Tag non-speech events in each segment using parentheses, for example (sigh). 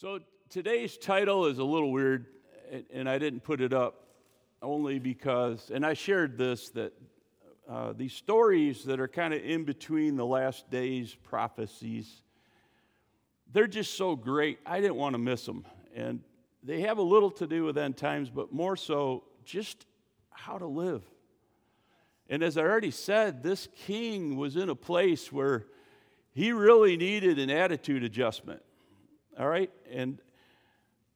So today's title is a little weird, and I didn't put it up only because, and I shared this that uh, these stories that are kind of in between the last days prophecies, they're just so great. I didn't want to miss them. And they have a little to do with end times, but more so just how to live. And as I already said, this king was in a place where he really needed an attitude adjustment. All right? And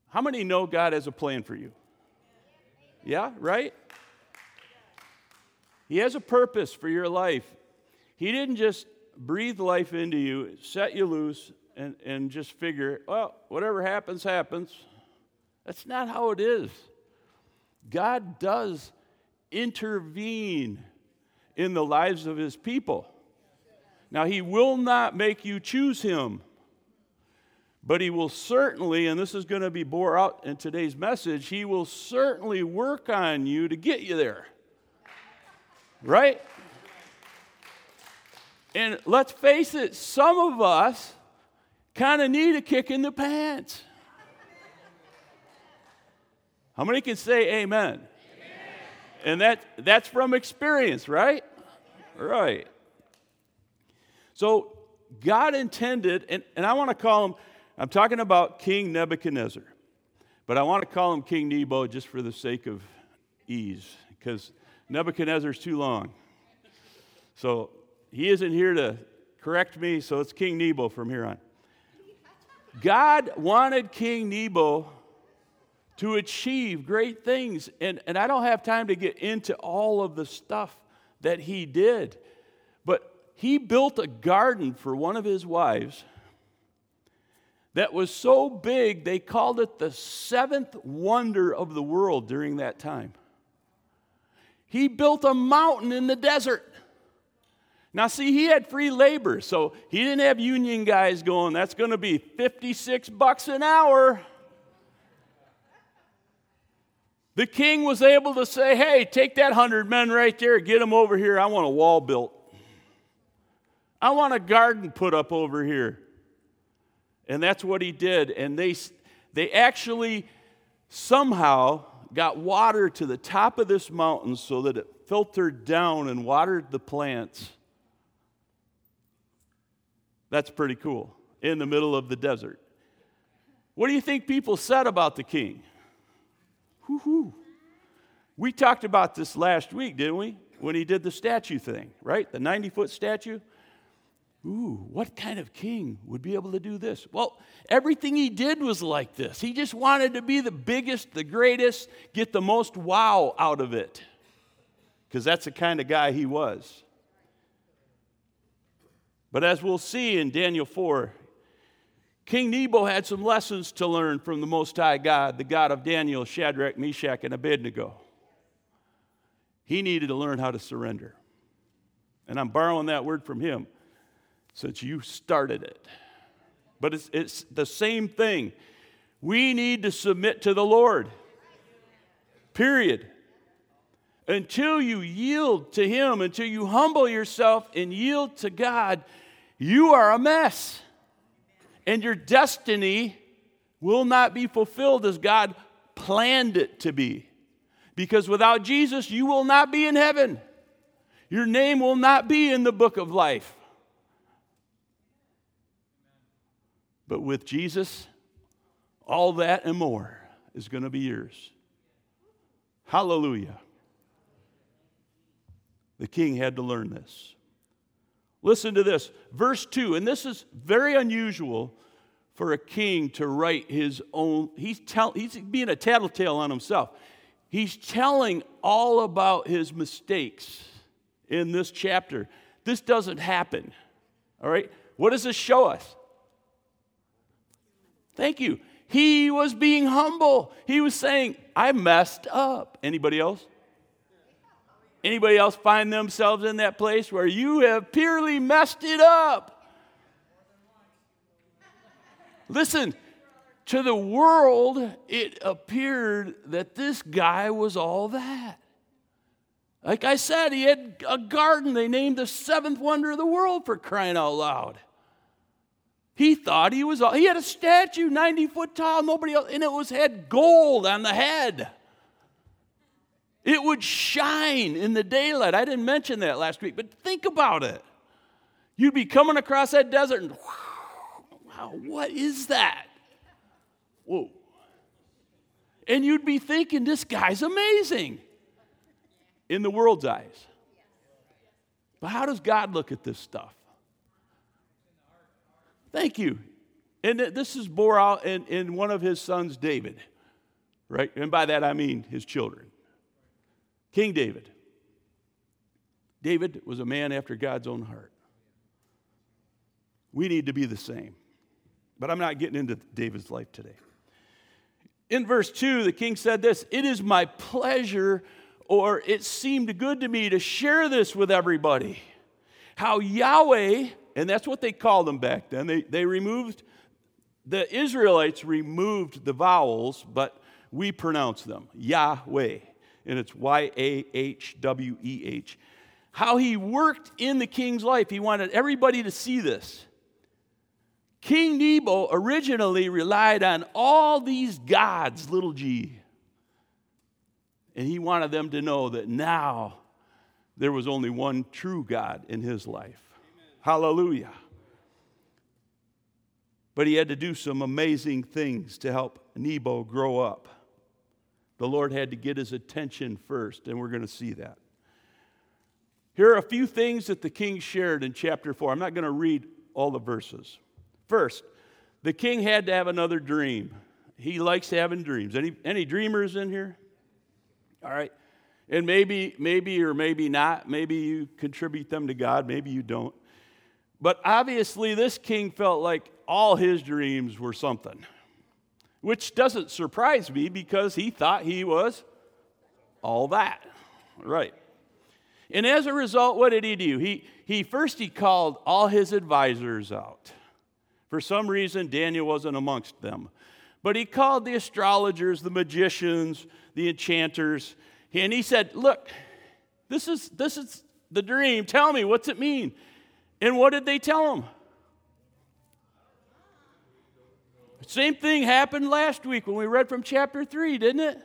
how many know God has a plan for you? Yeah, right? He has a purpose for your life. He didn't just breathe life into you, set you loose, and, and just figure, well, whatever happens, happens. That's not how it is. God does intervene in the lives of his people. Now, he will not make you choose him. But he will certainly, and this is going to be bore out in today's message, he will certainly work on you to get you there. Right? And let's face it, some of us kind of need a kick in the pants. How many can say amen? amen? And that, that's from experience, right? Right. So God intended, and, and I want to call him I'm talking about King Nebuchadnezzar, but I want to call him King Nebo just for the sake of ease, because Nebuchadnezzar's too long. So he isn't here to correct me, so it's King Nebo from here on. God wanted King Nebo to achieve great things, and, and I don't have time to get into all of the stuff that he did, but he built a garden for one of his wives that was so big they called it the seventh wonder of the world during that time. He built a mountain in the desert. Now, see, he had free labor, so he didn't have union guys going, that's going to be 56 bucks an hour. The king was able to say, hey, take that 100 men right there, get them over here. I want a wall built. I want a garden put up over here. And that's what he did. And they, they actually somehow got water to the top of this mountain so that it filtered down and watered the plants. That's pretty cool in the middle of the desert. What do you think people said about the king? Whoo-hoo. We talked about this last week, didn't we? When he did the statue thing, right? The 90 foot statue. Ooh, what kind of king would be able to do this? Well, everything he did was like this. He just wanted to be the biggest, the greatest, get the most wow out of it. Because that's the kind of guy he was. But as we'll see in Daniel 4, King Nebo had some lessons to learn from the Most High God, the God of Daniel, Shadrach, Meshach, and Abednego. He needed to learn how to surrender. And I'm borrowing that word from him since you started it. But it's, it's the same thing. We need to submit to the Lord. Period. Until you yield to Him, until you humble yourself and yield to God, you are a mess. And your destiny will not be fulfilled as God planned it to be. Because without Jesus, you will not be in heaven. Your name will not be in the book of life. But with Jesus, all that and more is going to be yours. Hallelujah. The king had to learn this. Listen to this, verse 2, and this is very unusual for a king to write his own. He's, tell, he's being a tattletale on himself. He's telling all about his mistakes in this chapter. This doesn't happen. All right? What does this show us? Thank you. He was being humble. He was saying, I messed up. Anybody else? Anybody else find themselves in that place where you have purely messed it up? Listen, to the world, it appeared that this guy was all that. Like I said, he had a garden they named the seventh wonder of the world for crying out loud. He thought he was, he had a statue 90 foot tall, nobody else, and it was had gold on the head. It would shine in the daylight. I didn't mention that last week, but think about it. You'd be coming across that desert and, wow, what is that? Whoa. And you'd be thinking, this guy's amazing in the world's eyes. But how does God look at this stuff? Thank you. And this is bore out in, in one of his sons, David, right? And by that I mean his children. King David. David was a man after God's own heart. We need to be the same. But I'm not getting into David's life today. In verse 2, the king said this It is my pleasure, or it seemed good to me to share this with everybody. How Yahweh and that's what they called them back then. They, they removed, the Israelites removed the vowels, but we pronounce them Yahweh. And it's Y A H W E H. How he worked in the king's life. He wanted everybody to see this. King Nebo originally relied on all these gods, little g. And he wanted them to know that now there was only one true God in his life. Hallelujah. But he had to do some amazing things to help Nebo grow up. The Lord had to get his attention first, and we're going to see that. Here are a few things that the king shared in chapter 4. I'm not going to read all the verses. First, the king had to have another dream. He likes having dreams. Any, any dreamers in here? All right. And maybe, maybe or maybe not. Maybe you contribute them to God, maybe you don't. But obviously, this king felt like all his dreams were something, which doesn't surprise me because he thought he was all that. Right. And as a result, what did he do? He, he first he called all his advisors out. For some reason, Daniel wasn't amongst them. But he called the astrologers, the magicians, the enchanters, and he said, Look, this is, this is the dream. Tell me, what's it mean? And what did they tell him? Same thing happened last week when we read from chapter 3, didn't it?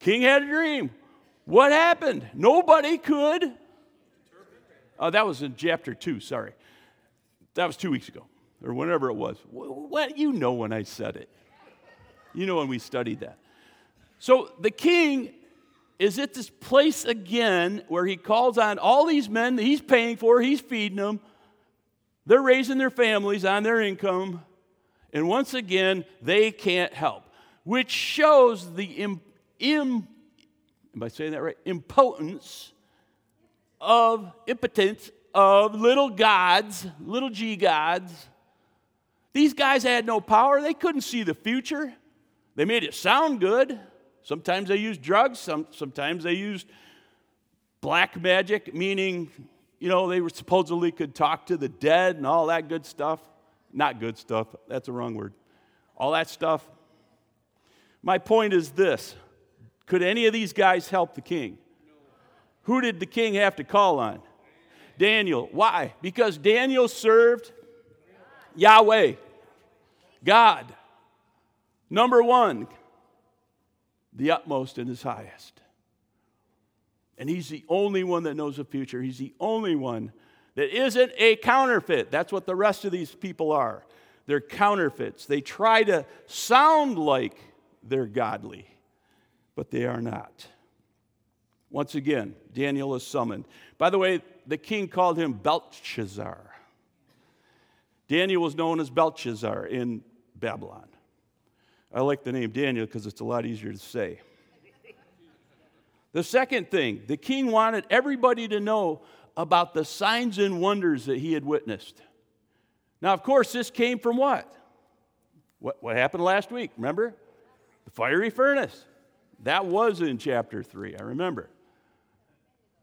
King had a dream. What happened? Nobody could. Oh, that was in chapter 2, sorry. That was two weeks ago, or whenever it was. What, you know when I said it. You know when we studied that. So the king is at this place again where he calls on all these men that he's paying for, he's feeding them. They're raising their families on their income. And once again, they can't help, which shows the Im, Im, am I saying that right? Impotence of impotence of little gods, little g gods. These guys had no power. They couldn't see the future. They made it sound good. Sometimes they used drugs, some, sometimes they used black magic, meaning, you know, they were supposedly could talk to the dead and all that good stuff. Not good stuff, that's the wrong word. All that stuff. My point is this could any of these guys help the king? Who did the king have to call on? Daniel. Why? Because Daniel served Yahweh, God. Number one, the utmost and his highest. And he's the only one that knows the future. He's the only one that isn't a counterfeit. That's what the rest of these people are. They're counterfeits. They try to sound like they're godly, but they are not. Once again, Daniel is summoned. By the way, the king called him Belshazzar. Daniel was known as Belshazzar in Babylon. I like the name Daniel because it's a lot easier to say. The second thing, the king wanted everybody to know about the signs and wonders that he had witnessed. Now, of course, this came from what? What, what happened last week? Remember? The fiery furnace. That was in chapter 3, I remember.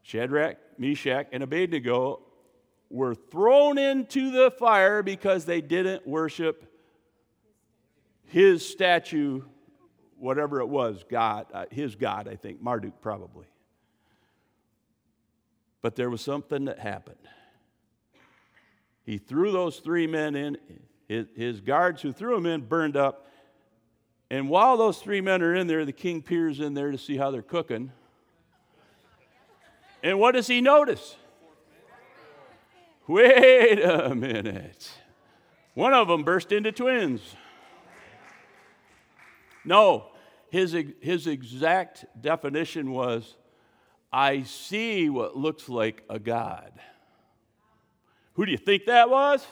Shadrach, Meshach, and Abednego were thrown into the fire because they didn't worship his statue, whatever it was, God, uh, his God, I think, Marduk probably. But there was something that happened. He threw those three men in. His, his guards who threw them in burned up. And while those three men are in there, the king peers in there to see how they're cooking. And what does he notice? Wait a minute. One of them burst into twins. No, his, his exact definition was I see what looks like a God. Who do you think that was?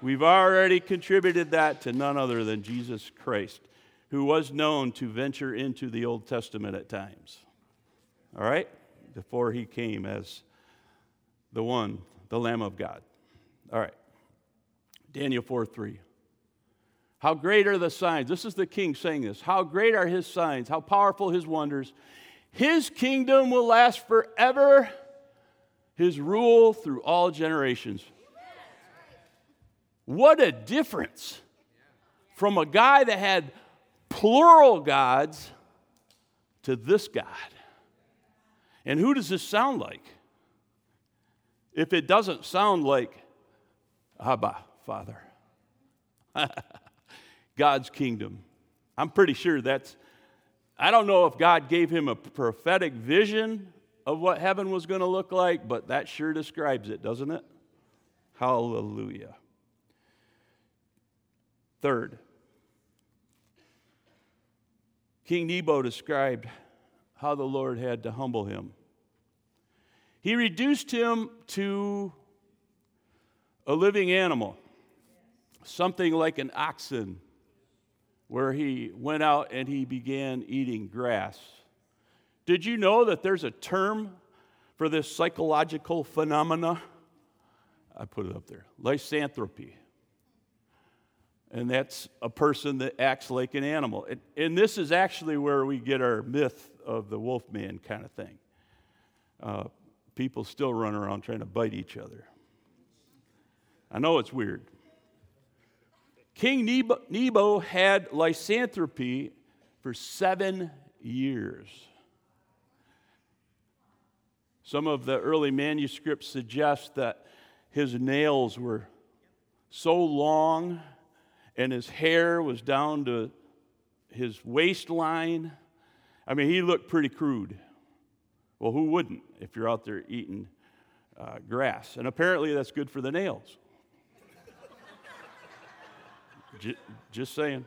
We've already contributed that to none other than Jesus Christ, who was known to venture into the Old Testament at times. All right? Before he came as the one, the Lamb of God. All right. Daniel 4 3. How great are the signs? This is the king saying this. How great are his signs? How powerful his wonders. His kingdom will last forever, his rule through all generations. What a difference from a guy that had plural gods to this God. And who does this sound like? If it doesn't sound like Abba, Father. (laughs) God's kingdom. I'm pretty sure that's, I don't know if God gave him a prophetic vision of what heaven was going to look like, but that sure describes it, doesn't it? Hallelujah. Third, King Nebo described how the Lord had to humble him. He reduced him to a living animal, something like an oxen where he went out and he began eating grass. Did you know that there's a term for this psychological phenomena? I put it up there lycanthropy. And that's a person that acts like an animal. And, and this is actually where we get our myth of the wolf man kind of thing. Uh, people still run around trying to bite each other. I know it's weird. King Nebo, Nebo had lycanthropy for seven years. Some of the early manuscripts suggest that his nails were so long and his hair was down to his waistline. I mean, he looked pretty crude. Well, who wouldn't if you're out there eating uh, grass? And apparently that's good for the nails. Just saying.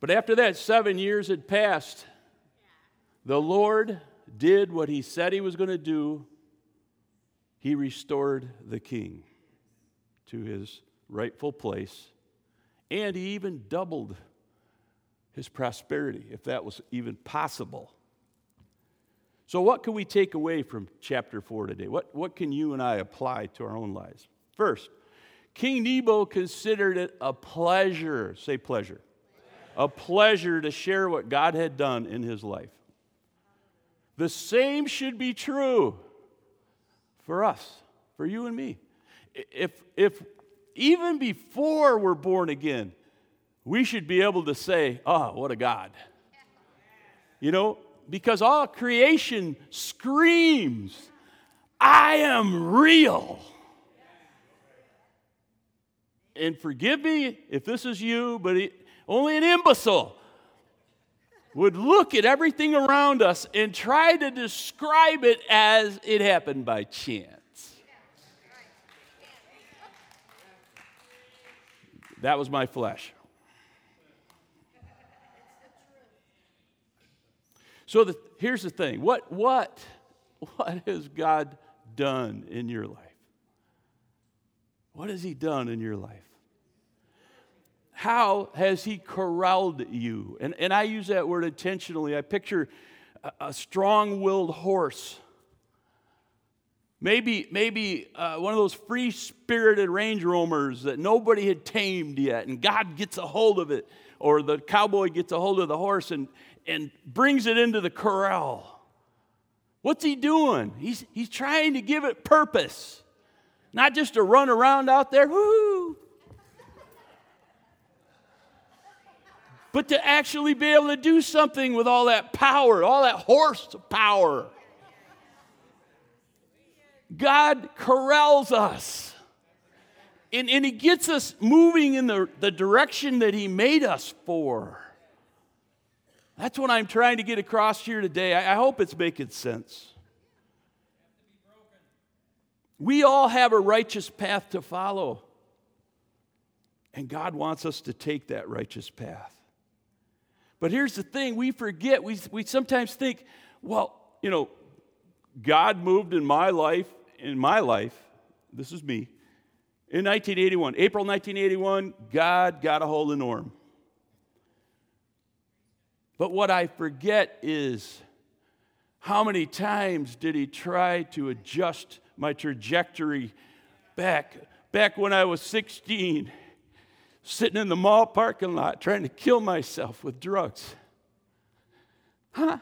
But after that, seven years had passed. The Lord did what he said he was going to do. He restored the king to his rightful place, and he even doubled his prosperity, if that was even possible. So, what can we take away from chapter 4 today? What, what can you and I apply to our own lives? First, King Nebo considered it a pleasure, say pleasure, a pleasure to share what God had done in his life. The same should be true for us, for you and me. If, if even before we're born again, we should be able to say, Oh, what a God. You know, because all creation screams, I am real. And forgive me if this is you, but it, only an imbecile would look at everything around us and try to describe it as it happened by chance. That was my flesh. So the, here's the thing what, what, (laughs) what has God done in your life? What has He done in your life? How has He corralled you? And, and I use that word intentionally. I picture a, a strong willed horse. Maybe, maybe uh, one of those free spirited range roamers that nobody had tamed yet, and God gets a hold of it, or the cowboy gets a hold of the horse and, and brings it into the corral. What's he doing? He's, he's trying to give it purpose, not just to run around out there, woo, but to actually be able to do something with all that power, all that horsepower. God corrals us. And, and He gets us moving in the, the direction that He made us for. That's what I'm trying to get across here today. I, hope it's making sense. We all have a righteous path to follow. And God wants us to take that righteous path. But here's the thing we forget, we, we sometimes think, well, you know, God moved in my life, in my life, this is me, in 1981, April 1981, God got a hold of Norm. But what I forget is how many times did he try to adjust my trajectory back, back when I was 16, sitting in the mall parking lot trying to kill myself with drugs? Huh?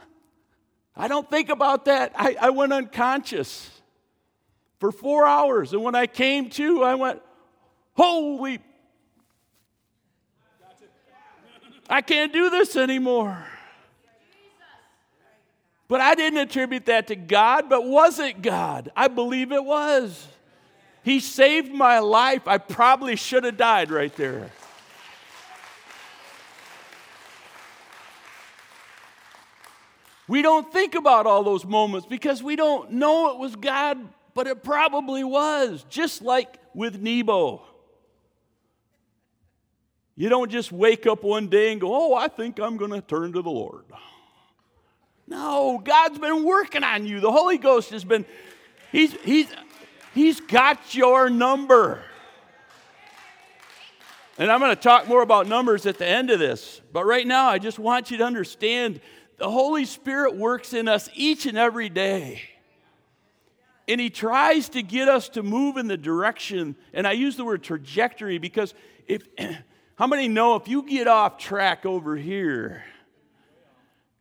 I don't think about that. I, I went unconscious for four hours. And when I came to, I went, Holy, I can't do this anymore. But I didn't attribute that to God, but was it God? I believe it was. He saved my life. I probably should have died right there. We don't think about all those moments because we don't know it was God, but it probably was, just like with Nebo. You don't just wake up one day and go, Oh, I think I'm going to turn to the Lord. No, God's been working on you. The Holy Ghost has been, He's, he's, he's got your number. And I'm going to talk more about numbers at the end of this. But right now, I just want you to understand the Holy Spirit works in us each and every day. And He tries to get us to move in the direction, and I use the word trajectory because if, (clears throat) how many know if you get off track over here,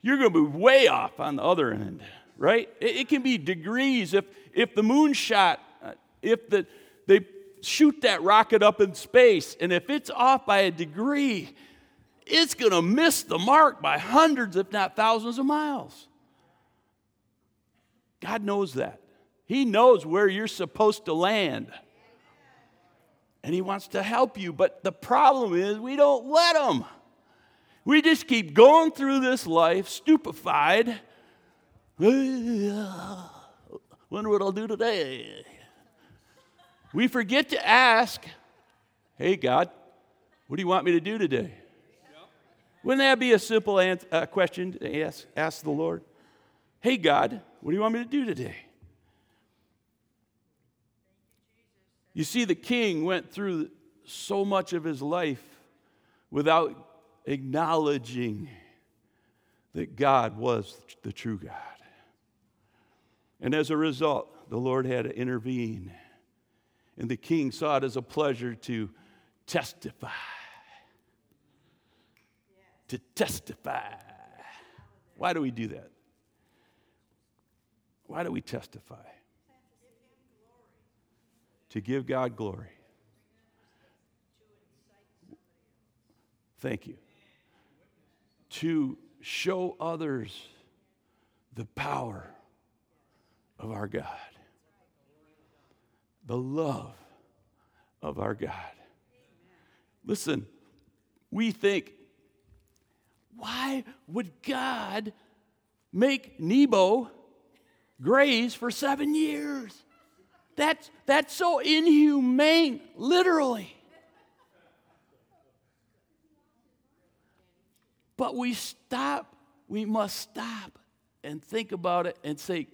you're going to be way off on the other end, right? It, it can be degrees. If, if the moon shot, uh, if the, they shoot that rocket up in space, and if it's off by a degree, it's going to miss the mark by hundreds, if not thousands of miles. God knows that. He knows where you're supposed to land. And He wants to help you. But the problem is, we don't let Him. We just keep going through this life stupefied. (sighs) Wonder what I'll do today. We forget to ask, hey, God, what do you want me to do today? Wouldn't that be a simple answer, uh, question to ask, ask the Lord? Hey, God, what do you want me to do today? You see, the king went through so much of his life without acknowledging that God was the true God. And as a result, the Lord had to intervene. And the king saw it as a pleasure to testify. To testify. Why do we do that? Why do we testify? To give God glory. Thank you to show others the power of our God, the love of our God. Listen, we think, why would God make Nebo graze for seven years? That's, that's so inhumane, literally. But we stop, we must stop and think about it and say,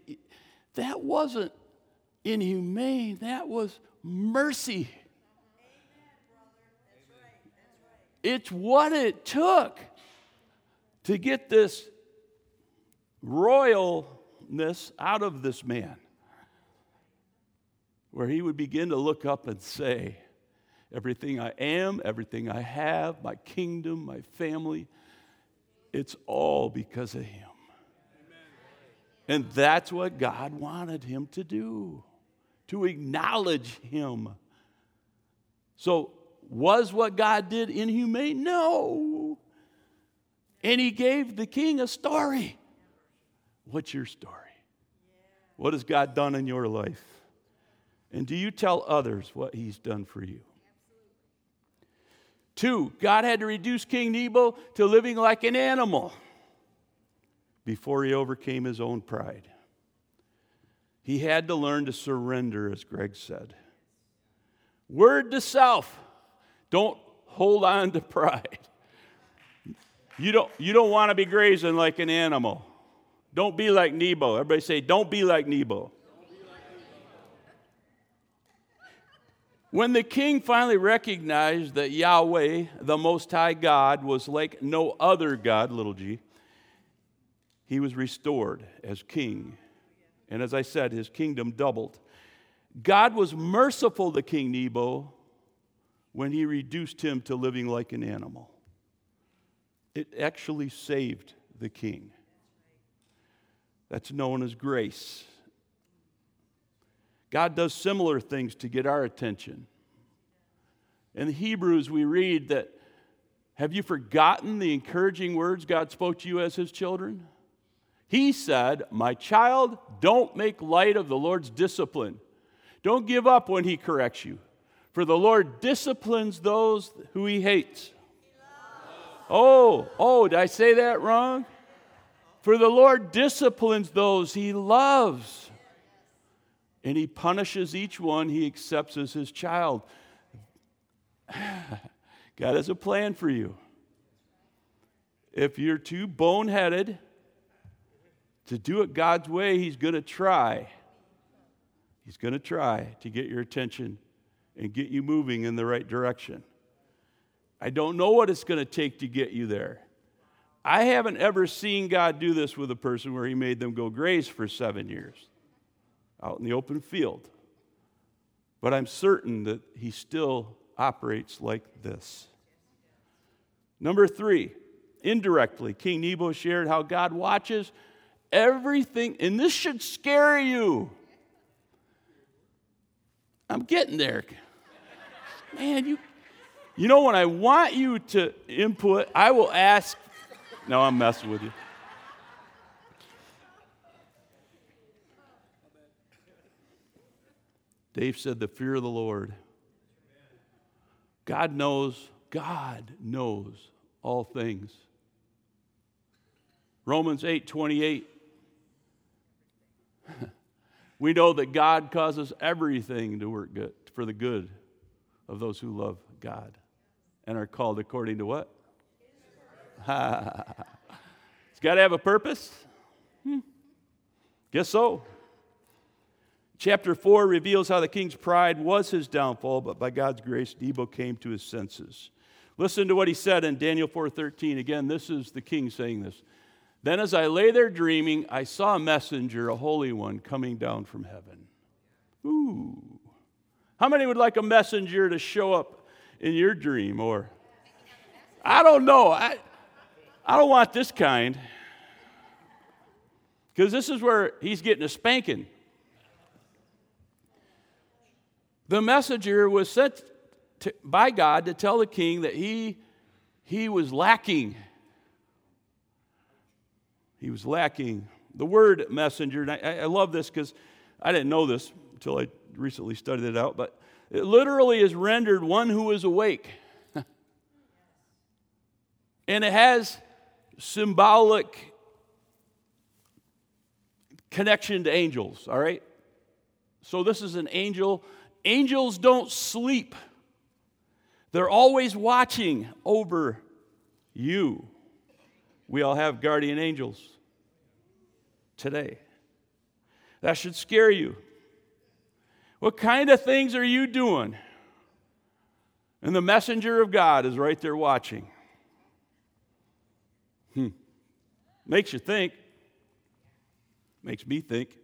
that wasn't inhumane, that was mercy. It's what it took to get this royalness out of this man, where he would begin to look up and say, Everything I am, everything I have, my kingdom, my family, it's all because of him. And that's what God wanted him to do, to acknowledge him. So, was what God did inhumane? No. And he gave the king a story. What's your story? What has God done in your life? And do you tell others what he's done for you? Two, God had to reduce King Nebo to living like an animal before he overcame his own pride. He had to learn to surrender, as Greg said. Word to self don't hold on to pride. You don't, you don't want to be grazing like an animal. Don't be like Nebo. Everybody say, don't be like Nebo. When the king finally recognized that Yahweh, the Most High God, was like no other God, little g, he was restored as king. And as I said, his kingdom doubled. God was merciful to King Nebo when he reduced him to living like an animal. It actually saved the king. That's known as grace. God does similar things to get our attention. In the Hebrews, we read that Have you forgotten the encouraging words God spoke to you as his children? He said, My child, don't make light of the Lord's discipline. Don't give up when he corrects you, for the Lord disciplines those who he hates. Oh, oh, did I say that wrong? For the Lord disciplines those he loves and he punishes each one he accepts as his child. (sighs) God has a plan for you. If you're too boneheaded to do it God's way, he's going to try. He's going to try to get your attention and get you moving in the right direction. I don't know what it's going to take to get you there. I haven't ever seen God do this with a person where he made them go graze for seven years out in the open field. But I'm certain that he still operates like this. Number three, indirectly, King Nebo shared how God watches everything, and this should scare you. I'm getting there. Man, you, you know, when I want you to input, I will ask. No, I'm messing with you. Dave said, the fear of the Lord. God knows, God knows all things. Romans 8 28. (laughs) we know that God causes everything to work good for the good of those who love God and are called according to what? (laughs) it's got to have a purpose? Hmm. Guess so. Chapter 4 reveals how the king's pride was his downfall, but by God's grace, Nebo came to his senses. Listen to what he said in Daniel 4:13. Again, this is the king saying this. Then as I lay there dreaming, I saw a messenger, a holy one, coming down from heaven. Ooh. How many would like a messenger to show up in your dream or I don't know. I I don't want this kind. Because this is where he's getting a spanking. The messenger was sent to, by God to tell the king that he, he was lacking. He was lacking. The word messenger, and I, I love this because I didn't know this until I recently studied it out, but it literally is rendered one who is awake. (laughs) and it has symbolic connection to angels, all right? So this is an angel Angels don't sleep, they're always watching over you. We all have guardian angels today. That should scare you. What kind of things are you doing? And the messenger of God is right there watching. Hmm. Makes you think. Makes me think.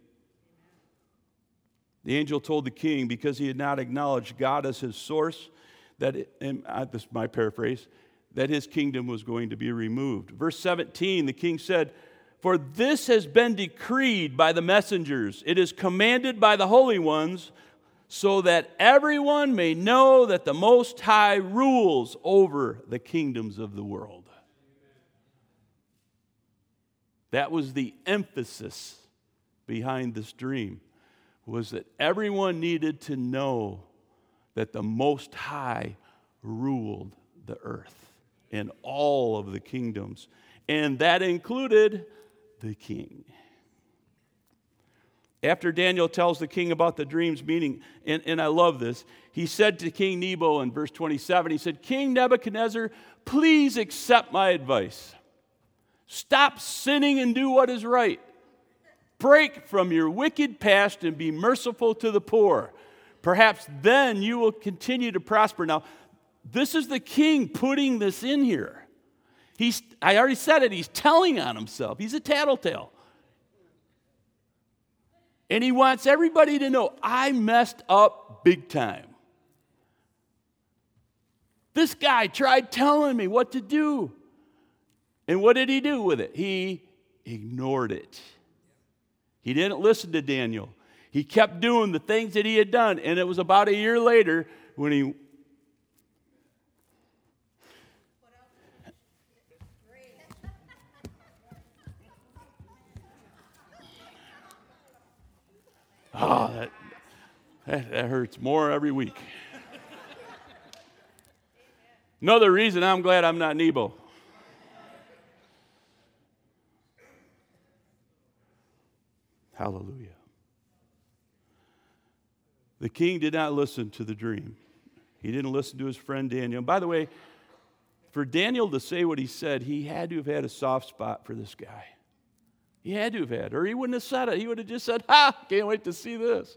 The angel told the king, because he had not acknowledged God as his source, that, it, and this is my paraphrase, that his kingdom was going to be removed. Verse 17, the king said, For this has been decreed by the messengers, it is commanded by the holy ones, so that everyone may know that the Most High rules over the kingdoms of the world. That was the emphasis behind this dream was that everyone needed to know that the Most High ruled the earth and all of the kingdoms, and that included the king. After Daniel tells the king about the dream's meaning, and, and I love this, he said to King Nebo in verse 27, he said, King Nebuchadnezzar, please accept my advice. Stop sinning and do what is right. Break from your wicked past and be merciful to the poor. Perhaps then you will continue to prosper. Now, this is the king putting this in here. He's, I already said it, he's telling on himself. He's a tattletale. And he wants everybody to know I messed up big time. This guy tried telling me what to do. And what did he do with it? He ignored it. He didn't listen to Daniel. He kept doing the things that he had done. And it was about a year later when he Oh, (laughs) that, that, that hurts more every week. Another reason I'm glad I'm not Nebo. Hallelujah. The king did not listen to the dream. He didn't listen to his friend Daniel. And by the way, for Daniel to say what he said, he had to have had a soft spot for this guy. He had to have had, or he wouldn't have said it. He would have just said, Ha, can't wait to see this.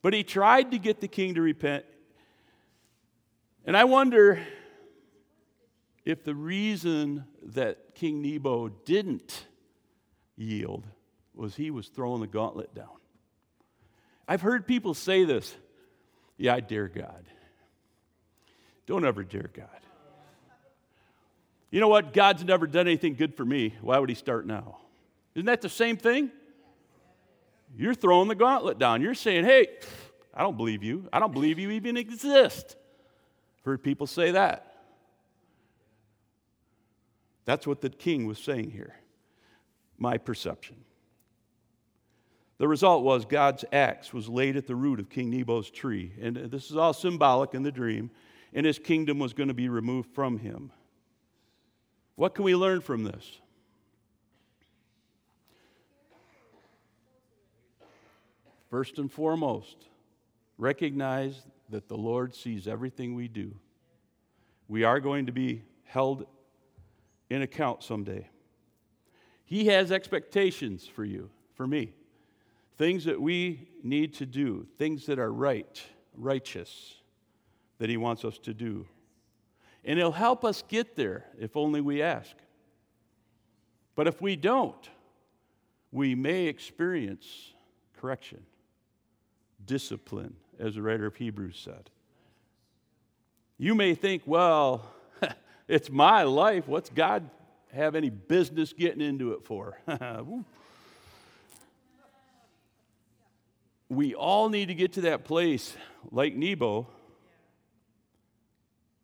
But he tried to get the king to repent. And I wonder if the reason that King Nebo didn't yield was he was throwing the gauntlet down. I've heard people say this Yeah, I dare God. Don't ever dare God. You know what? God's never done anything good for me. Why would he start now? Isn't that the same thing? You're throwing the gauntlet down. You're saying, hey, I don't believe you. I don't believe you even exist. I've Heard people say that. That's what the king was saying here. My perception. The result was God's axe was laid at the root of King Nebo's tree. And this is all symbolic in the dream. And his kingdom was going to be removed from him. What can we learn from this? First and foremost, recognize that the Lord sees everything we do. We are going to be held in account someday. He has expectations for you, for me. Things that we need to do, things that are right, righteous, that He wants us to do. And He'll help us get there if only we ask. But if we don't, we may experience correction, discipline, as the writer of Hebrews said. You may think, well, (laughs) it's my life. What's God have any business getting into it for? (laughs) we all need to get to that place, like Nebo,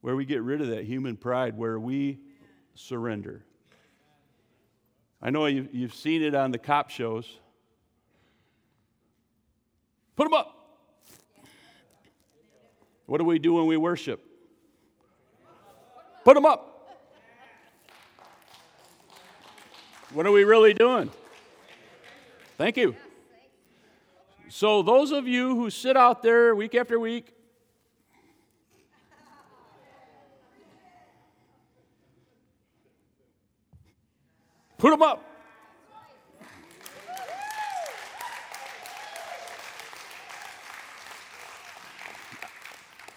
where we get rid of that human pride, where we surrender. I know you've seen it on the cop shows. Put them up. What do we do when we worship? Put them up. What are we really doing? Thank you. So, those of you who sit out there week after week Put them up.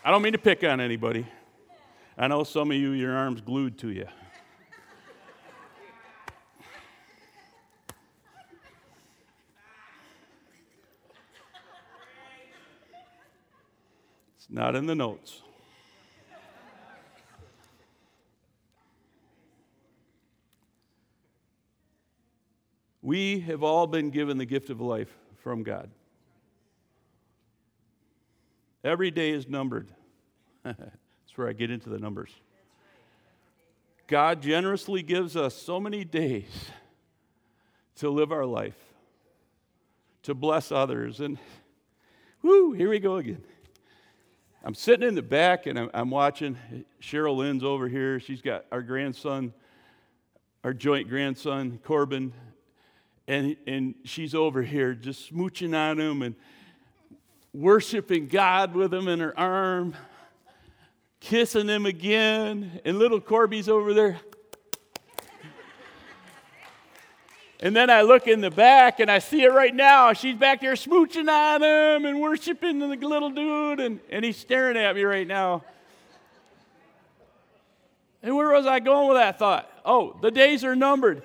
I don't mean to pick on anybody. I know some of you, your arms glued to you. Not in the notes. We have all been given the gift of life from God. Every day is numbered. (laughs) That's where I get into the numbers. God generously gives us so many days to live our life, to bless others. And whoo, here we go again. I'm sitting in the back and I'm, I'm watching. Cheryl Lynn's over here. She's got our grandson, our joint grandson, Corbin, and, and she's over here just smooching on him and worshiping God with him in her arm, kissing him again. And little Corby's over there. And then I look in the back and I see it right now. She's back there smooching on him and worshiping the little dude, and, and he's staring at me right now. And where was I going with that thought? Oh, the days are numbered.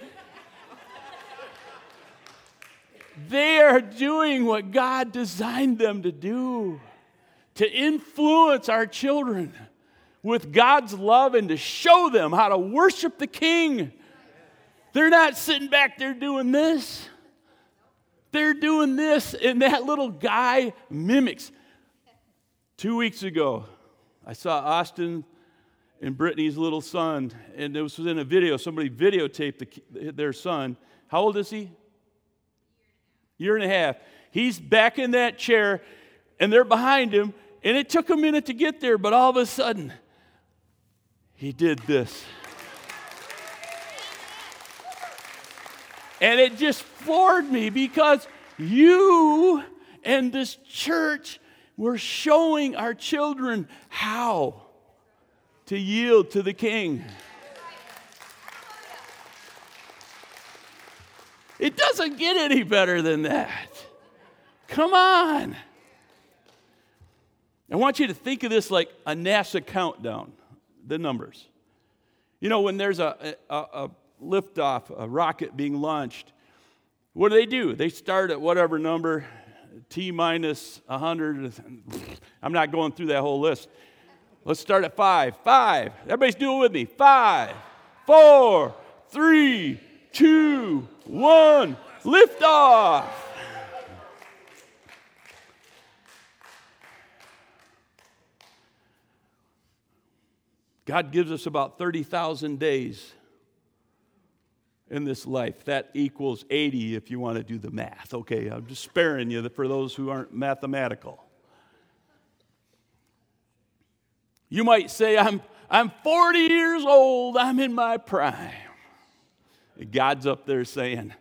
they are doing what God designed them to do to influence our children with God's love and to show them how to worship the King they're not sitting back there doing this. They're doing this, and that little guy mimics. Two weeks ago, I saw Austin and Brittany's little son, and it was in a video. Somebody videotaped the, their son. How old is he? Year and a half. He's back in that chair, and they're behind him, and it took a minute to get there, but all of a sudden, he did this. And it just floored me because you and this church were showing our children how to yield to the king. It doesn't get any better than that. Come on. I want you to think of this like a NASA countdown, the numbers. You know, when there's a, a, a liftoff, a rocket being launched, what do they do? They start at whatever number, T minus 100. (laughs) I'm not going through that whole list. Let's start at five. Five. Everybody's doing with me. Five, four, three, two, one. Liftoff. God gives us about 30,000 days in this life. That equals 80 if you want to do the math. Okay, I'm just sparing you for those who aren't mathematical. You might say, I'm, I'm 40 years old, I'm in my prime. God's up there saying,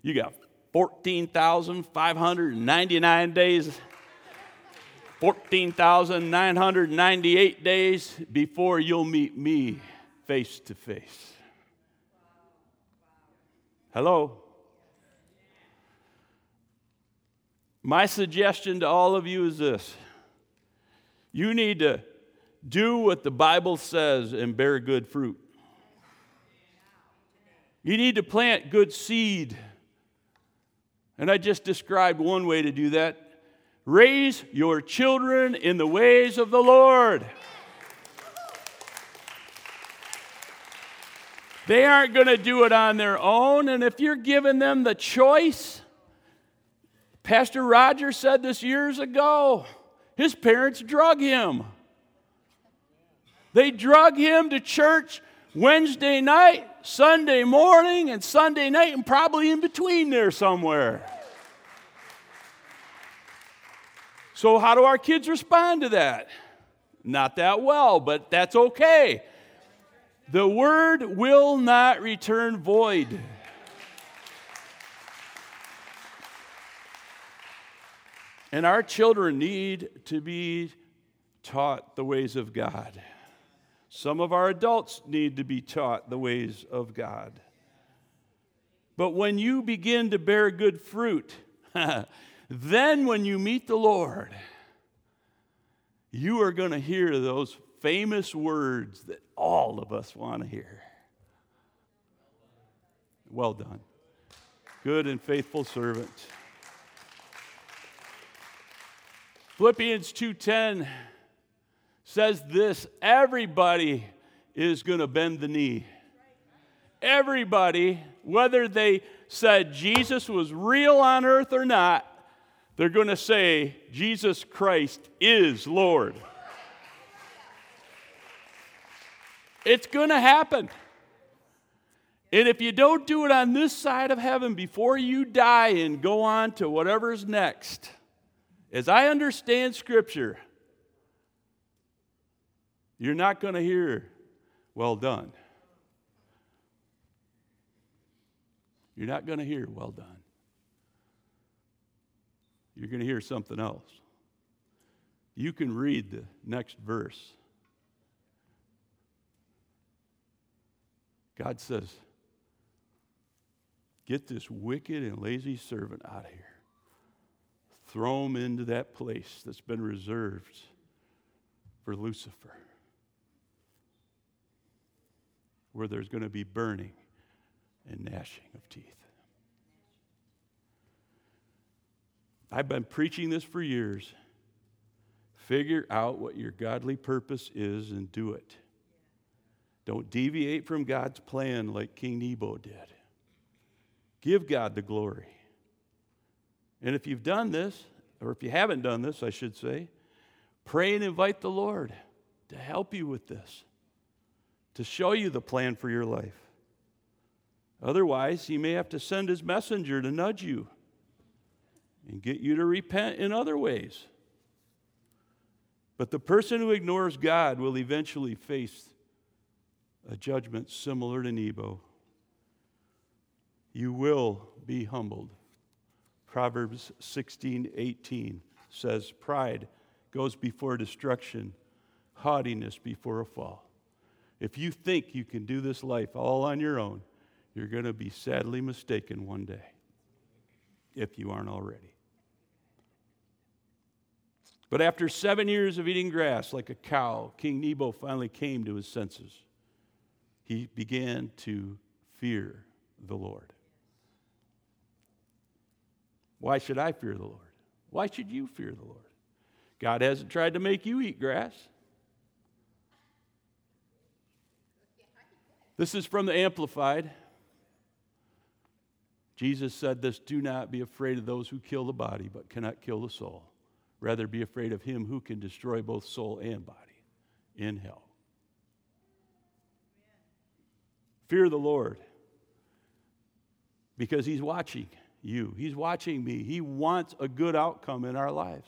You got 14,599 days, 14,998 days before you'll meet me face to face. Hello? My suggestion to all of you is this you need to do what the Bible says and bear good fruit. You need to plant good seed. And I just described one way to do that. Raise your children in the ways of the Lord. They aren't going to do it on their own. And if you're giving them the choice, Pastor Roger said this years ago. His parents drug him. They drug him to church Wednesday night, Sunday morning, and Sunday night, and probably in between there somewhere. So, how do our kids respond to that? Not that well, but that's okay. The word will not return void. And our children need to be taught the ways of God. Some of our adults need to be taught the ways of God. But when you begin to bear good fruit, (laughs) then when you meet the Lord, you are going to hear those famous words that all of us want to hear. Well done. Good and faithful servant. Philippians 2:10 says this, everybody is going to bend the knee. Everybody, whether they said Jesus was real on earth or not, they're going to say Jesus Christ is Lord. It's going to happen. And if you don't do it on this side of heaven before you die and go on to whatever's next, as I understand Scripture, you're not going to hear, well done. You're not going to hear, well done. You're going to hear something else. You can read the next verse. God says, Get this wicked and lazy servant out of here. Throw him into that place that's been reserved for Lucifer, where there's going to be burning and gnashing of teeth. I've been preaching this for years. Figure out what your godly purpose is and do it. Don't deviate from God's plan like King Nebo did. Give God the glory. And if you've done this, or if you haven't done this, I should say, pray and invite the Lord to help you with this, to show you the plan for your life. Otherwise, he may have to send his messenger to nudge you and get you to repent in other ways. But the person who ignores God will eventually face a judgment similar to Nebo. You will be humbled. Proverbs 16 18 says, Pride goes before destruction, haughtiness before a fall. If you think you can do this life all on your own, you're going to be sadly mistaken one day, if you aren't already. But after seven years of eating grass like a cow, King Nebo finally came to his senses. He began to fear the Lord. Why should I fear the Lord? Why should you fear the Lord? God hasn't tried to make you eat grass. This is from the Amplified. Jesus said this Do not be afraid of those who kill the body, but cannot kill the soul. Rather, be afraid of him who can destroy both soul and body in hell. Fear the Lord because he's watching you, he's watching me. He wants a good outcome in our lives.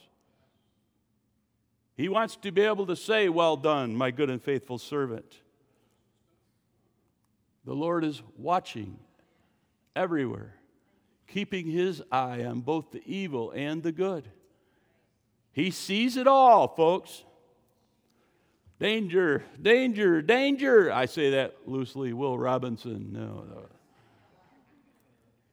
He wants to be able to say, Well done, my good and faithful servant. The Lord is watching everywhere keeping his eye on both the evil and the good. He sees it all, folks. Danger, danger, danger. I say that loosely. Will Robinson, no, no.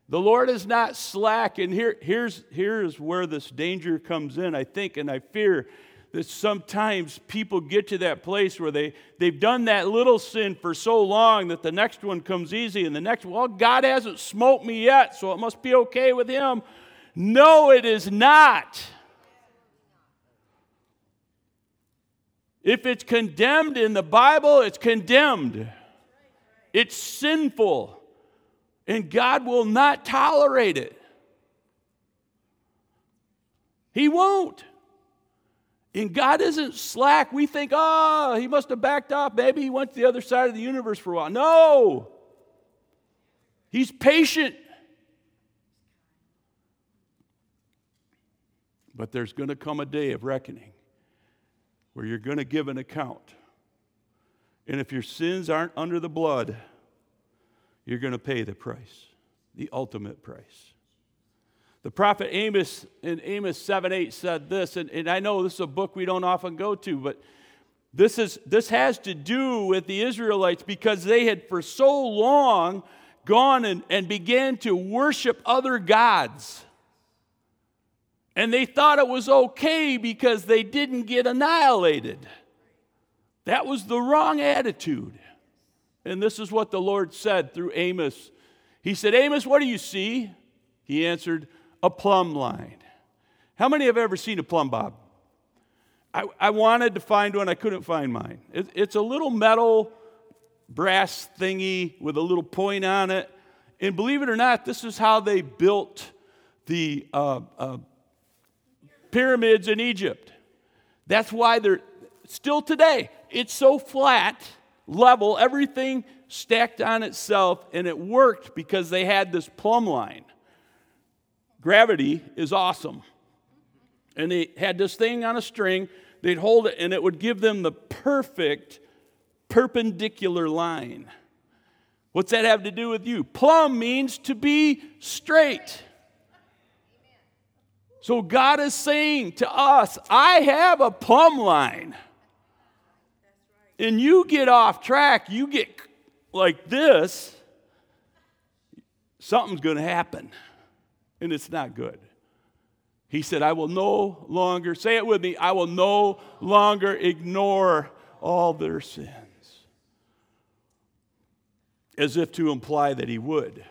The Lord is not slack, and here, here's, here's where this danger comes in, I think, and I fear that sometimes people get to that place where they, they've done that little sin for so long that the next one comes easy and the next, well, God hasn't smoked me yet, so it must be okay with him. No, it is not. If it's condemned in the Bible, it's condemned. It's sinful. And God will not tolerate it. He won't. And God isn't slack. We think, oh, he must have backed off. Maybe he went to the other side of the universe for a while. No. He's patient. But there's going to come a day of reckoning where you're going to give an account. And if your sins aren't under the blood, you're going to pay the price, the ultimate price. The prophet Amos in Amos 7 8 said this, and, and I know this is a book we don't often go to, but this, is, this has to do with the Israelites because they had for so long gone and, and began to worship other gods. And they thought it was okay because they didn't get annihilated. That was the wrong attitude. And this is what the Lord said through Amos. He said, Amos, what do you see? He answered, a plumb line. How many have ever seen a plumb bob? I, I wanted to find one, I couldn't find mine. It, it's a little metal brass thingy with a little point on it. And believe it or not, this is how they built the uh, uh, pyramids in Egypt. That's why they're still today, it's so flat level, everything stacked on itself, and it worked because they had this plumb line. Gravity is awesome. And they had this thing on a string, they'd hold it, and it would give them the perfect perpendicular line. What's that have to do with you? Plumb means to be straight. So God is saying to us, I have a plumb line. And you get off track, you get like this, something's going to happen. And it's not good. He said, I will no longer, say it with me, I will no longer ignore all their sins. As if to imply that he would.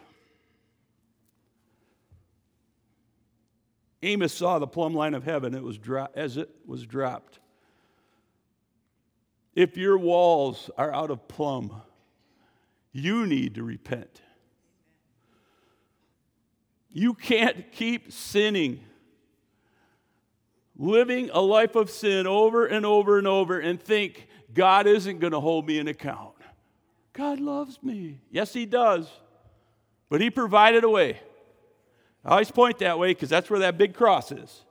Amos saw the plumb line of heaven it was dro- as it was dropped. If your walls are out of plumb, you need to repent. You can't keep sinning, living a life of sin over and over and over, and think God isn't going to hold me in account. God loves me. Yes, He does. But He provided a way. I always point that way because that's where that big cross is.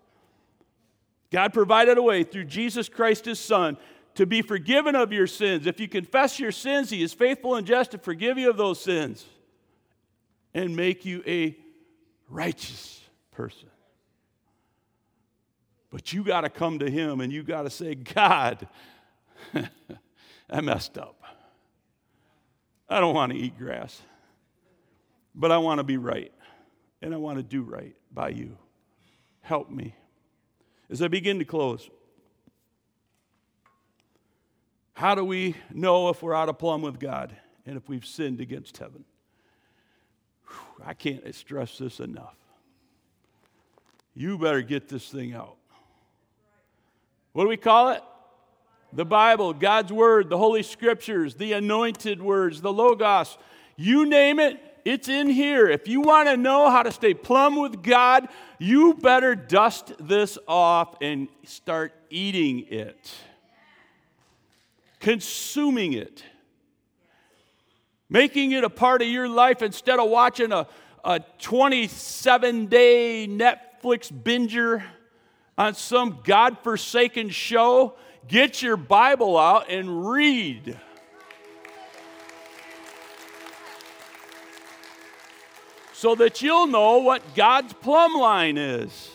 God provided a way through Jesus Christ, his Son, to be forgiven of your sins. If you confess your sins, he is faithful and just to forgive you of those sins and make you a righteous person. But you got to come to him and you got to say, God, (laughs) I messed up. I don't want to eat grass, but I want to be right and I want to do right by you. Help me. As I begin to close, how do we know if we're out of plumb with God and if we've sinned against heaven? Whew, I can't stress this enough. You better get this thing out. What do we call it? The Bible, God's Word, the Holy Scriptures, the anointed words, the Logos. You name it, it's in here. If you want to know how to stay plumb with God, you better dust this off and start eating it, consuming it, making it a part of your life instead of watching a, a 27 day Netflix binger on some God forsaken show. Get your Bible out and read. So that you'll know what God's plumb line is.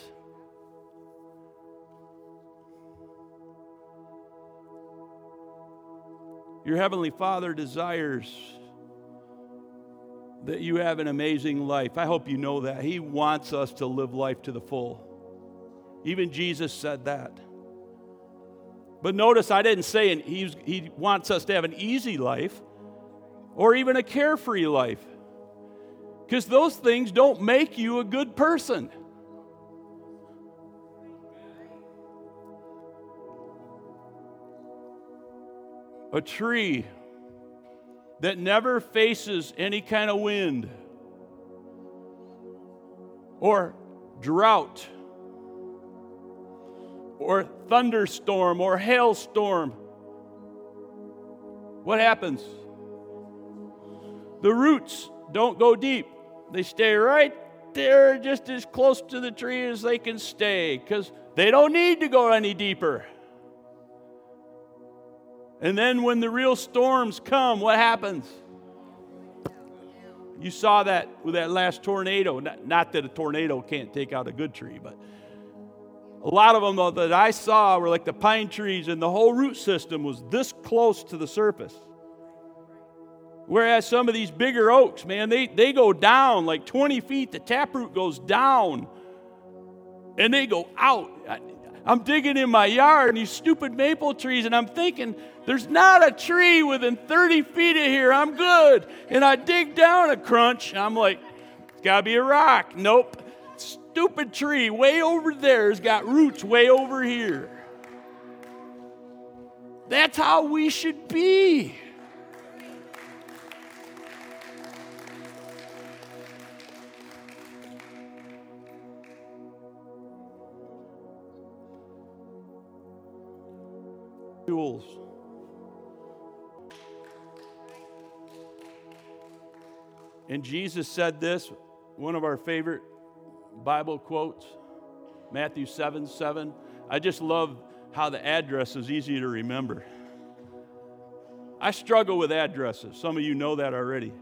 Your Heavenly Father desires that you have an amazing life. I hope you know that. He wants us to live life to the full. Even Jesus said that. But notice I didn't say he wants us to have an easy life or even a carefree life because those things don't make you a good person. A tree that never faces any kind of wind or drought or thunderstorm or hailstorm. What happens? The roots don't go deep. They stay right there, just as close to the tree as they can stay, because they don't need to go any deeper. And then when the real storms come, what happens? You saw that with that last tornado. Not, not, that a tornado can't take out a good tree, but a lot of them that I saw were like the pine trees, and the whole root system was this close to the surface. Whereas some of these bigger oaks, man, they, they go down like 20 feet. The taproot goes down and they go out. I, I'm digging in my yard and these stupid maple trees, and I'm thinking, there's not a tree within 30 feet of here. I'm good. And I dig down a crunch. and I'm like, it's got to be a rock. Nope. Stupid tree way over there has got roots way over here. That's how we should be. molecules. And Jesus said this, one of our favorite Bible quotes, Matthew 7 7. I just love how the address is easy to remember. I struggle with addresses. Some of you know that already.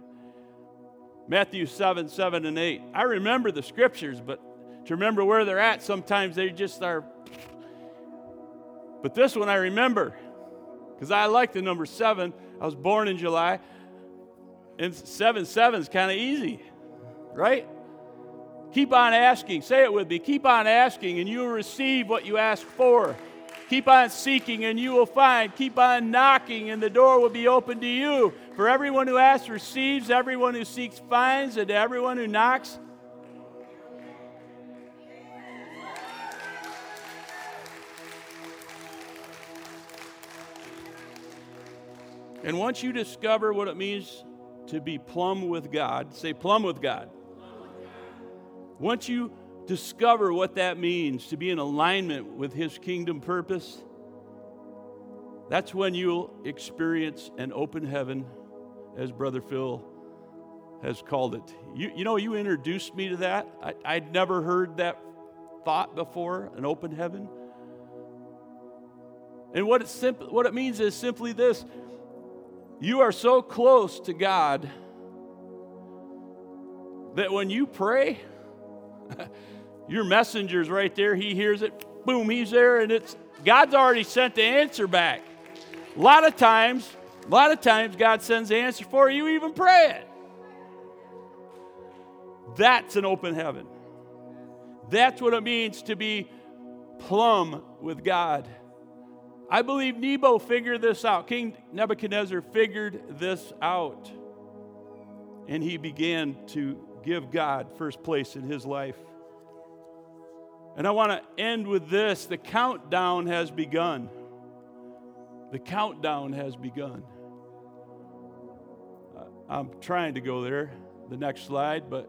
Matthew 7 7 and 8. I remember the scriptures, but to remember where they're at, sometimes they just are but this one I remember because I like the number seven. I was born in July, and seven seven is kind of easy, right? Keep on asking. Say it with me. Keep on asking, and you will receive what you ask for. Keep on seeking, and you will find. Keep on knocking, and the door will be open to you. For everyone who asks receives, everyone who seeks finds, and everyone who knocks. And once you discover what it means to be plumb with God, say plumb with God. Once you discover what that means to be in alignment with His kingdom purpose, that's when you'll experience an open heaven, as Brother Phil has called it. You, you know, you introduced me to that. I, I'd never heard that thought before an open heaven. And what it, simp- what it means is simply this you are so close to God that when you pray, (laughs) your messenger's right there. He hears it. Boom, he's there, and it's God's already sent the answer back. A lot of times, a lot of times God sends the answer for you, even pray it. That's an open heaven. That's what it means to be plumb with God. I believe Nebo figured this out. King Nebuchadnezzar figured this out. And he began to give God first place in his life. And I want to end with this the countdown has begun. The countdown has begun. I'm trying to go there, the next slide, but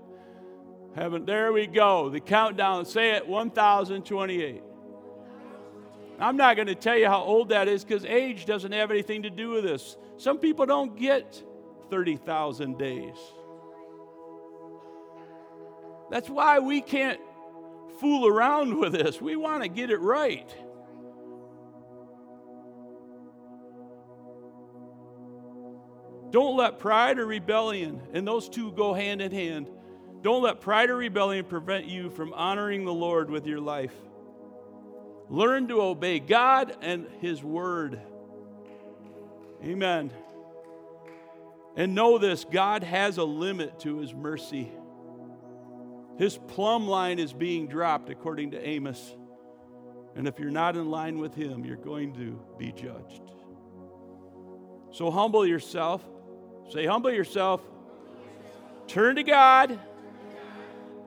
haven't. There we go. The countdown. Say it 1028. I'm not going to tell you how old that is because age doesn't have anything to do with this. Some people don't get 30,000 days. That's why we can't fool around with this. We want to get it right. Don't let pride or rebellion, and those two go hand in hand, don't let pride or rebellion prevent you from honoring the Lord with your life. Learn to obey God and His Word. Amen. And know this God has a limit to His mercy. His plumb line is being dropped, according to Amos. And if you're not in line with Him, you're going to be judged. So humble yourself. Say, humble yourself. Turn to God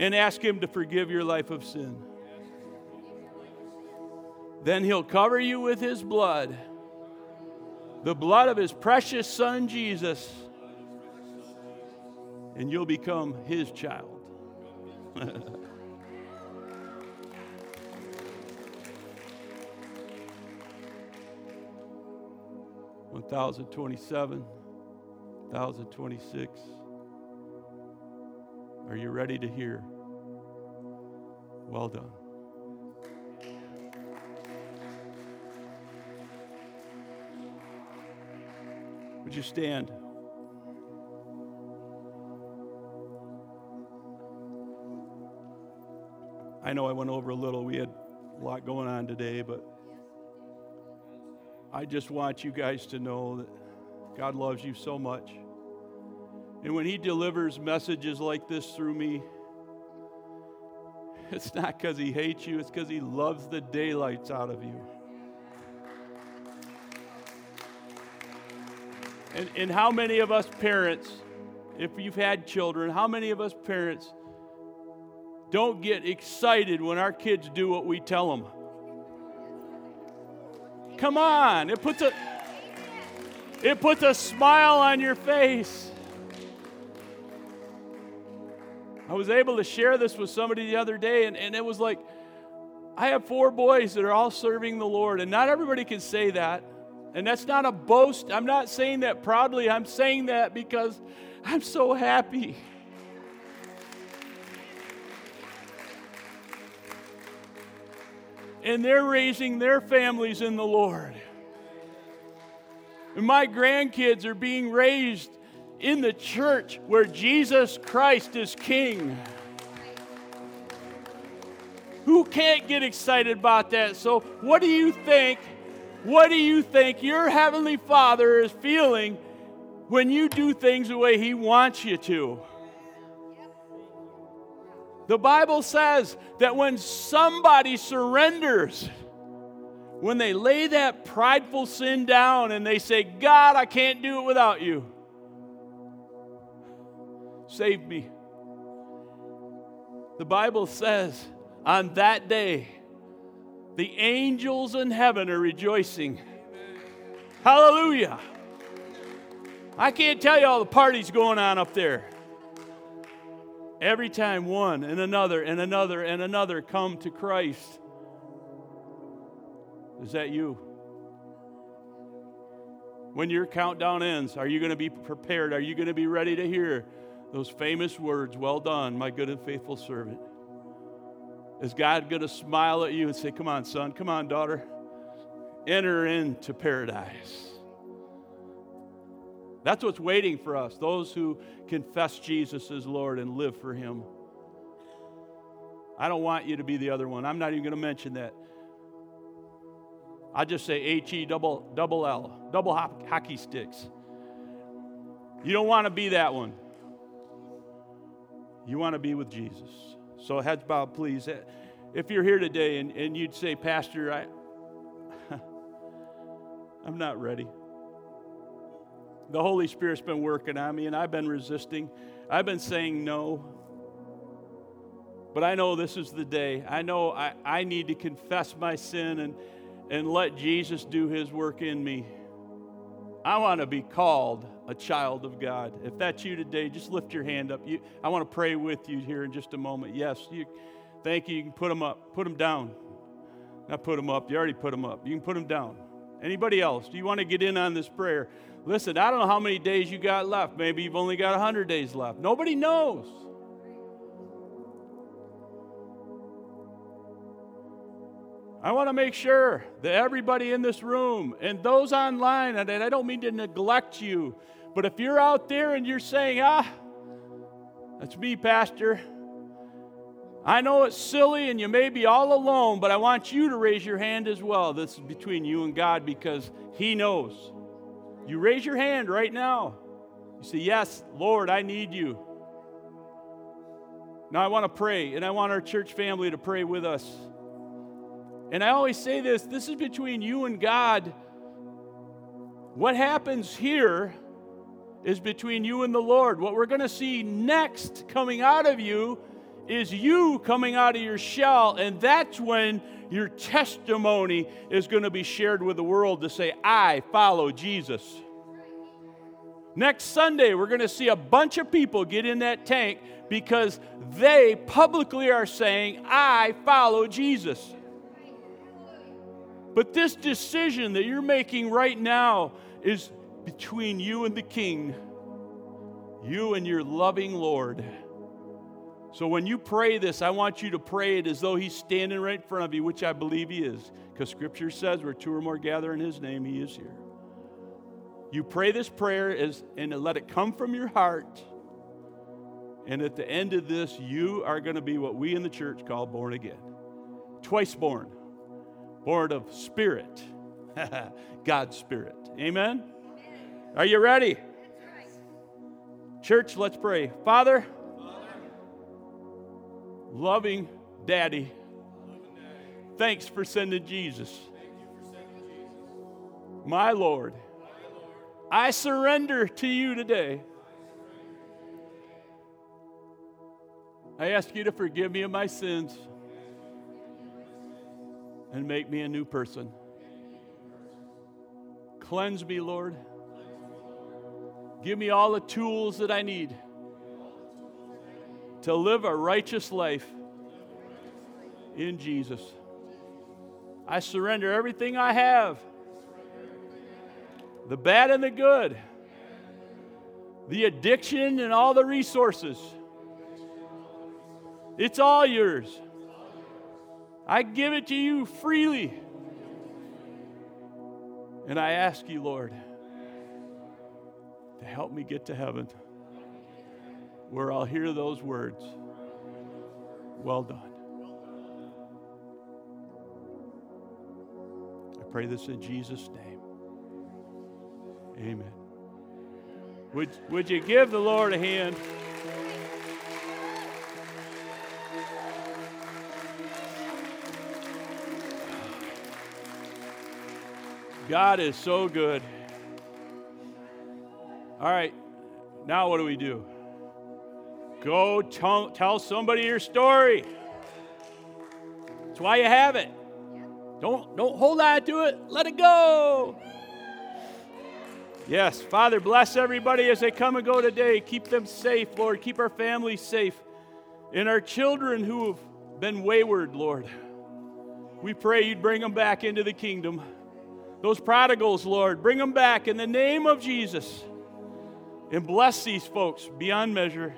and ask Him to forgive your life of sin. Then he'll cover you with his blood, the blood of his precious son Jesus, and you'll become his child. (laughs) One thousand twenty-seven, thousand twenty-six. Are you ready to hear? Well done. Would you stand? I know I went over a little. We had a lot going on today, but I just want you guys to know that God loves you so much. And when He delivers messages like this through me, it's not because He hates you, it's because He loves the daylights out of you. And, and how many of us parents, if you've had children, how many of us parents don't get excited when our kids do what we tell them? Come on, it puts a it puts a smile on your face. I was able to share this with somebody the other day, and, and it was like, I have four boys that are all serving the Lord, and not everybody can say that. And that's not a boast. I'm not saying that proudly. I'm saying that because I'm so happy. And they're raising their families in the Lord. And my grandkids are being raised in the church where Jesus Christ is King. Who can't get excited about that? So, what do you think what do you think your Heavenly Father is feeling when you do things the way He wants you to? The Bible says that when somebody surrenders, when they lay that prideful sin down and they say, God, I can't do it without you, save me. The Bible says on that day, the angels in heaven are rejoicing. Hallelujah. I can't tell you all the parties going on up there. Every time one and another and another and another come to Christ. Is that you? When your countdown ends, are you going to be prepared? Are you going to be ready to hear those famous words, Well done, my good and faithful servant? Is God going to smile at you and say, Come on, son, come on, daughter, enter into paradise? That's what's waiting for us, those who confess Jesus as Lord and live for Him. I don't want you to be the other one. I'm not even going to mention that. I just say H E double double L, double hockey sticks. You don't want to be that one. You want to be with Jesus. So heads bowed, please. Uh, if you're here today and, and you'd say, Pastor, I (laughs) I'm not ready. The Holy Spirit's been working on me and I've been resisting. I've been saying no. But I know this is the day. I know I, I need to confess my sin and, and let Jesus do his work in me. I want to be called a child of God. If that's you today, just lift your hand up. You, I want to pray with you here in just a moment. Yes, you, thank you. You can put them up, put them down. Not put them up. You already put them up. You can put them down. Anybody else? Do you want to get in on this prayer? Listen, I don't know how many days you got left. Maybe you've only got 100 days left. Nobody knows. I want to make sure that everybody in this room and those online, and I don't mean to neglect you, but if you're out there and you're saying, ah, that's me, Pastor. I know it's silly and you may be all alone, but I want you to raise your hand as well. This is between you and God because He knows. You raise your hand right now. You say, Yes, Lord, I need you. Now I want to pray, and I want our church family to pray with us. And I always say this this is between you and God. What happens here is between you and the Lord. What we're going to see next coming out of you is you coming out of your shell, and that's when your testimony is going to be shared with the world to say, I follow Jesus. Next Sunday, we're going to see a bunch of people get in that tank because they publicly are saying, I follow Jesus. But this decision that you're making right now is between you and the King, you and your loving Lord. So when you pray this, I want you to pray it as though He's standing right in front of you, which I believe He is, because Scripture says where two or more gather in His name, He is here. You pray this prayer as, and let it come from your heart. And at the end of this, you are going to be what we in the church call born again. Twice born born of spirit, (laughs) God's spirit. Amen? Are you ready? Church, let's pray. Father. Loving, daddy, thanks for sending Jesus. For sending Jesus. My, Lord, My Lord, I surrender to you today. I ask you to forgive me of my sins and make me a new person. Cleanse me, Lord. Give me all the tools that I need to live a righteous life in Jesus. I surrender everything I have the bad and the good, the addiction and all the resources. It's all yours. I give it to you freely. And I ask you, Lord, to help me get to heaven where I'll hear those words Well done. I pray this in Jesus' name. Amen. Would, would you give the Lord a hand? God is so good. All right, now what do we do? Go tell, tell somebody your story. That's why you have it. Don't, don't hold on to it, let it go. Yes, Father, bless everybody as they come and go today. Keep them safe, Lord. Keep our families safe. And our children who have been wayward, Lord, we pray you'd bring them back into the kingdom. Those prodigals, Lord, bring them back in the name of Jesus. And bless these folks beyond measure.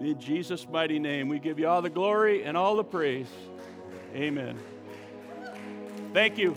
In Jesus' mighty name, we give you all the glory and all the praise. Amen. Thank you.